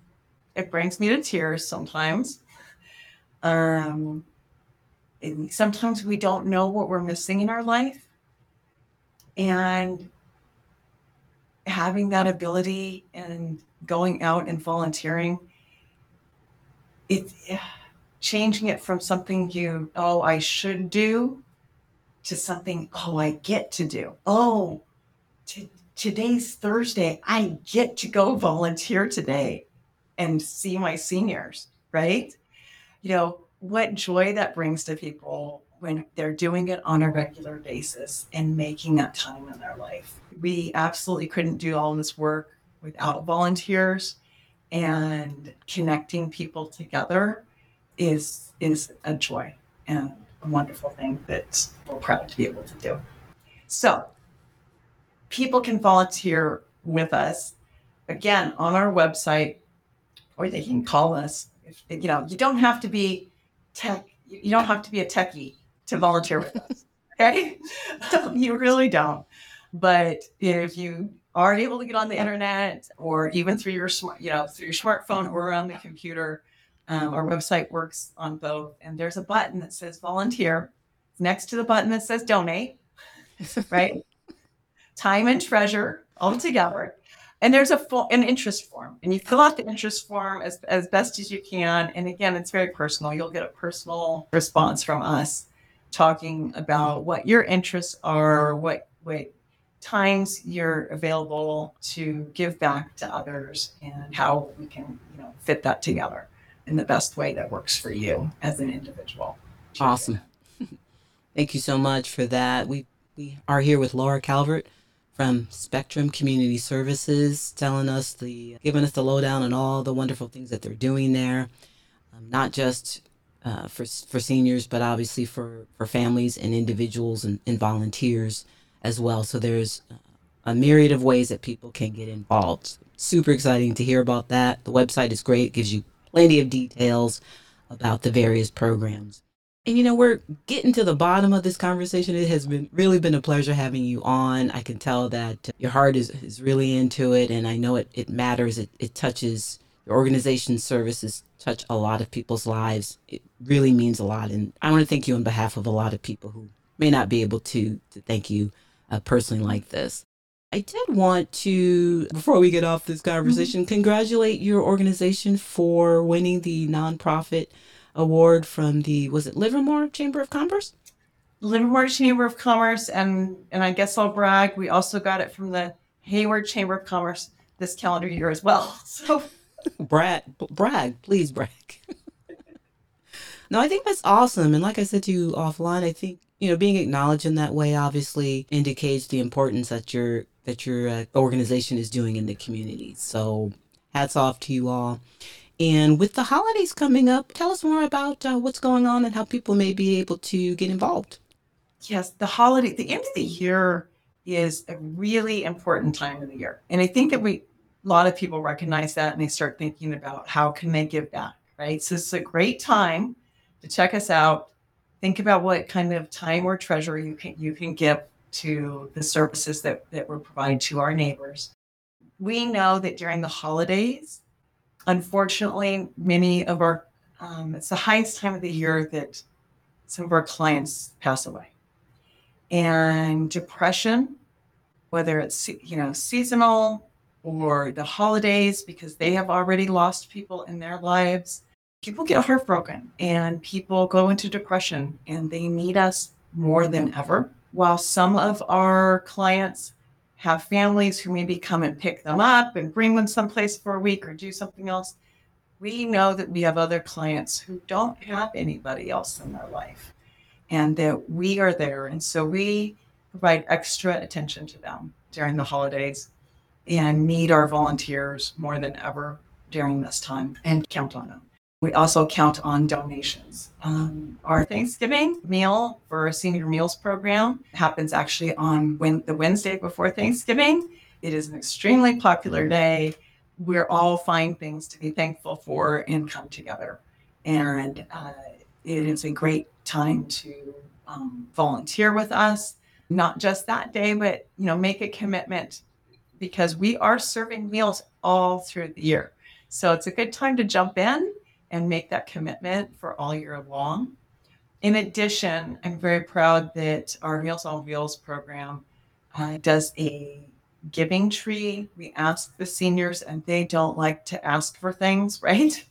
it brings me to tears sometimes. Um, sometimes we don't know what we're missing in our life. And having that ability and going out and volunteering it changing it from something you oh I should do to something oh I get to do. Oh, t- today's Thursday. I get to go volunteer today and see my seniors, right? You know, what joy that brings to people when they're doing it on a regular basis and making that time in their life. We absolutely couldn't do all this work without volunteers and connecting people together is is a joy and a wonderful thing that we're proud to be able to do. So people can volunteer with us again on our website or they can call us. You know, you don't have to be tech, you don't have to be a techie to volunteer with us. <laughs> Okay. <laughs> you really don't. But if you are able to get on the internet or even through your smart, you know, through your smartphone or on the computer. Um, our website works on both, and there's a button that says volunteer next to the button that says donate, <laughs> right? Time and treasure all together. And there's a full, an interest form, and you fill out the interest form as, as best as you can. And again, it's very personal. You'll get a personal response from us talking about what your interests are, what what times you're available to give back to others and how we can you know fit that together in the best way that works for you as an individual awesome <laughs> thank you so much for that we we are here with lara calvert from spectrum community services telling us the giving us the lowdown on all the wonderful things that they're doing there um, not just uh, for for seniors but obviously for for families and individuals and, and volunteers as well. So there's a myriad of ways that people can get involved. Super exciting to hear about that. The website is great, it gives you plenty of details about the various programs. And you know, we're getting to the bottom of this conversation. It has been really been a pleasure having you on. I can tell that your heart is, is really into it, and I know it, it matters. It, it touches your organization's services, touch a lot of people's lives. It really means a lot. And I want to thank you on behalf of a lot of people who may not be able to, to thank you uh, personally like this. I did want to, before we get off this conversation, mm-hmm. congratulate your organization for winning the nonprofit award from the, was it Livermore Chamber of Commerce? Livermore Chamber of Commerce, and and I guess I'll brag. We also got it from the Hayward Chamber of Commerce this calendar year as well. <laughs> So brag, brag, please brag. <laughs> no, I think that's awesome. And like I said to you offline, I think you know, being acknowledged in that way obviously indicates the importance that your that your uh, organization is doing in the community. So, hats off to you all. And with the holidays coming up, tell us more about uh, what's going on and how people may be able to get involved. Yes, the holiday, the end of the year is a really important time of the year. And I think that we, a lot of people recognize that and they start thinking about how can they give back, right? So it's a great time to check us out think about what kind of time or treasure you can you can give to the services that, that we're providing to our neighbors. We know that during the holidays, unfortunately, many of our um, it's the highest time of the year that some of our clients pass away. and depression, whether it's you know seasonal or the holidays because they have already lost people in their lives. People get heartbroken and people go into depression and they need us more than ever. While some of our clients have families who maybe come and pick them up and bring them someplace for a week or do something else, we know that we have other clients who don't have anybody else in their life and that we are there. And so we provide extra attention to them during the holidays and need our volunteers more than ever during this time and count on them. We also count on donations. Um, our Thanksgiving meal for our senior meals program happens actually on when, the Wednesday before Thanksgiving. It is an extremely popular day. We're all find things to be thankful for and come together. And uh, it is a great time to um, volunteer with us, not just that day, but you know, make a commitment because we are serving meals all through the year. So it's a good time to jump in and make that commitment for all year long. In addition, I'm very proud that our Meals on Wheels program uh, does a giving tree. We ask the seniors, and they don't like to ask for things, <laughs> right?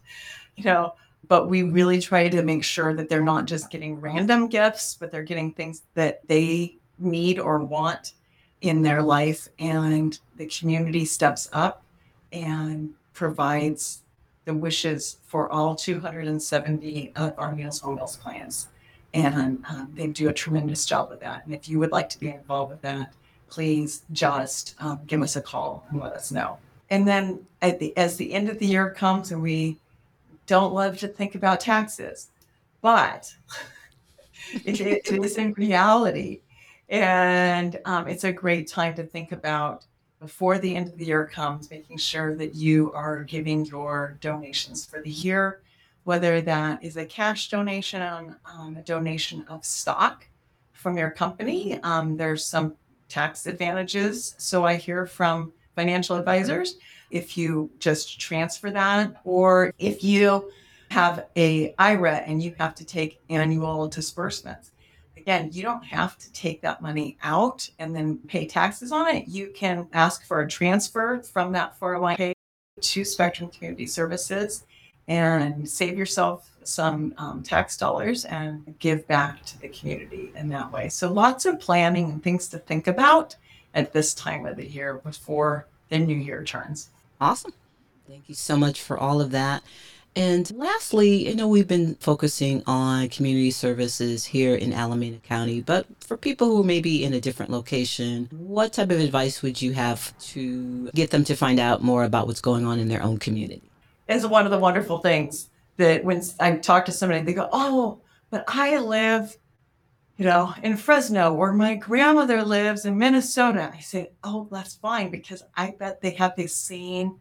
you know, but we really try to make sure that they're not just getting random gifts, but they're getting things that they need or want in their life. And the community steps up and provides the wishes for all 270 of our Meals on Wheels clients. And um, they do a tremendous job with that. And if you would like to be involved with that, please just um, give us a call and let us know. And then the, as the end of the year comes, and we don't love to think about taxes, but <laughs> it, it is in reality. And um, it's a great time to think about before the end of the year comes, making sure that you are giving your donations for the year, whether that is a cash donation, um, a donation of stock from your company. Um, there's some tax advantages. So I hear from financial advisors if you just transfer that, or if you have a IRA and you have to take annual disbursements again, you don't have to take that money out and then pay taxes on it. You can ask for a transfer from that 401k to Spectrum Community Services and save yourself some um, tax dollars and give back to the community in that way. So, lots of planning and things to think about at this time of the year before the new year turns. Awesome. Thank you so much for all of that. And lastly, you know, we've been focusing on community services here in Alameda County, but for people who may be in a different location, what type of advice would you have to get them to find out more about what's going on in their own community? It's one of the wonderful things that when I talk to somebody, they go, Oh, but I live, you know, in Fresno, or my grandmother lives in Minnesota. I say, Oh, that's fine because I bet they have the same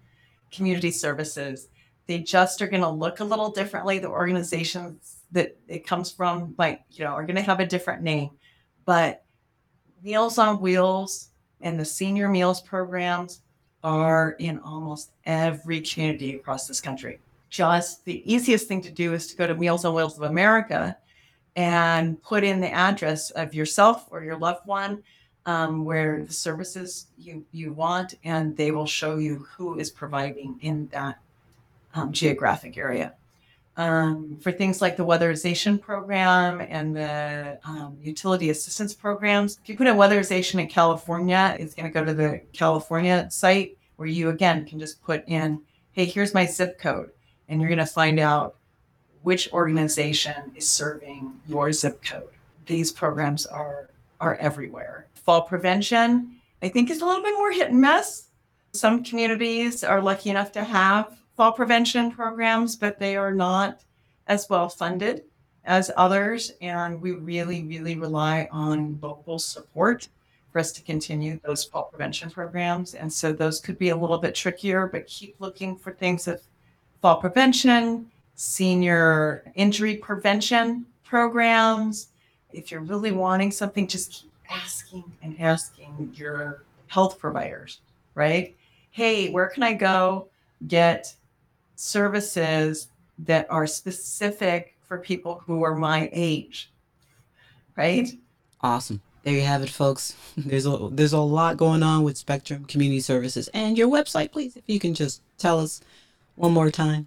community services they just are going to look a little differently. The organizations that it comes from, like, you know, are going to have a different name. But Meals on Wheels and the senior meals programs are in almost every community across this country. Just the easiest thing to do is to go to Meals on Wheels of America and put in the address of yourself or your loved one um, where the services you, you want, and they will show you who is providing in that um, geographic area. Um, for things like the weatherization program and the um, utility assistance programs. If you put in weatherization in California, it's going to go to the California site where you again can just put in, hey, here's my zip code, and you're going to find out which organization is serving your zip code. These programs are are everywhere. Fall prevention, I think, is a little bit more hit and miss. Some communities are lucky enough to have fall prevention programs, but they are not as well funded as others. And we really, really rely on local support for us to continue those fall prevention programs. And so those could be a little bit trickier, but keep looking for things of fall prevention, senior injury prevention programs. If you're really wanting something, just keep asking and asking your health providers, right? Hey, where can I go get services that are specific for people who are my age. Right? Awesome. there you have it, folks. <laughs> There's a there's a lot going on with Spectrum Community Services and your website, please, if you can just tell us one more time.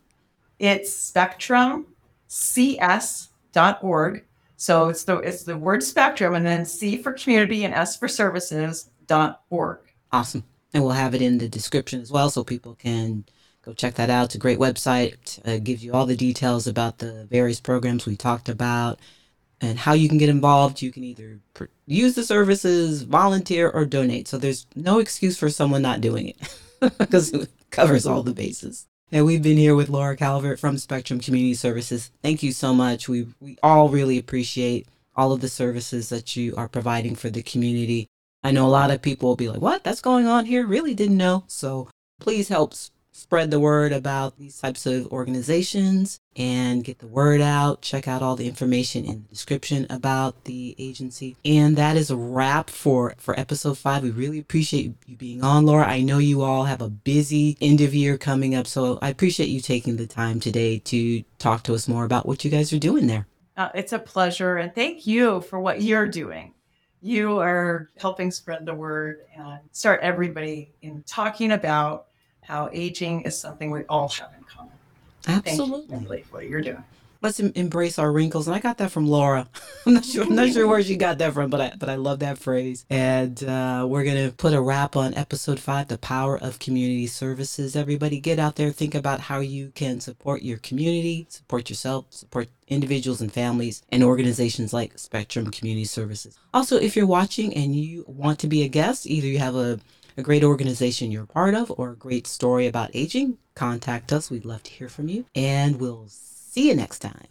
It's spectrumcs.org. So it's the it's the word spectrum and then C for community and S for services dot org. Awesome. And we'll have it in the description as well so people can go check that out. It's a great website. It uh, gives you all the details about the various programs we talked about and how you can get involved. You can either pr- use the services, volunteer, or donate. So there's no excuse for someone not doing it <laughs> because it covers all the bases. And we've been here with Lara Calvert from Spectrum Community Services. Thank you so much. We we all really appreciate all of the services that you are providing for the community. I know a lot of people will be like, "What? That's going on here?" Really didn't know. So please help spread the word about these types of organizations and get the word out. Check out all the information in the description about the agency. And that is a wrap for, for episode five. We really appreciate you being on, Lara. I know you all have a busy end of year coming up, so I appreciate you taking the time today to talk to us more about what you guys are doing there. Uh, it's a pleasure. And thank you for what you're doing. You are helping spread the word and start everybody in talking about how aging is something we all have in common. Absolutely. Thank you, what you're doing. Let's em- embrace our wrinkles, and I got that from Laura. <laughs> I'm not sure. I'm not sure where she got that from, but I but I love that phrase. And uh, we're gonna put a wrap on episode five, the power of community services. Everybody, get out there, think about how you can support your community, support yourself, support individuals and families, and organizations like Spectrum Community Services. Also, if you're watching and you want to be a guest, either you have a a great organization you're part of or a great story about aging, contact us. We'd love to hear from you. And we'll see you next time.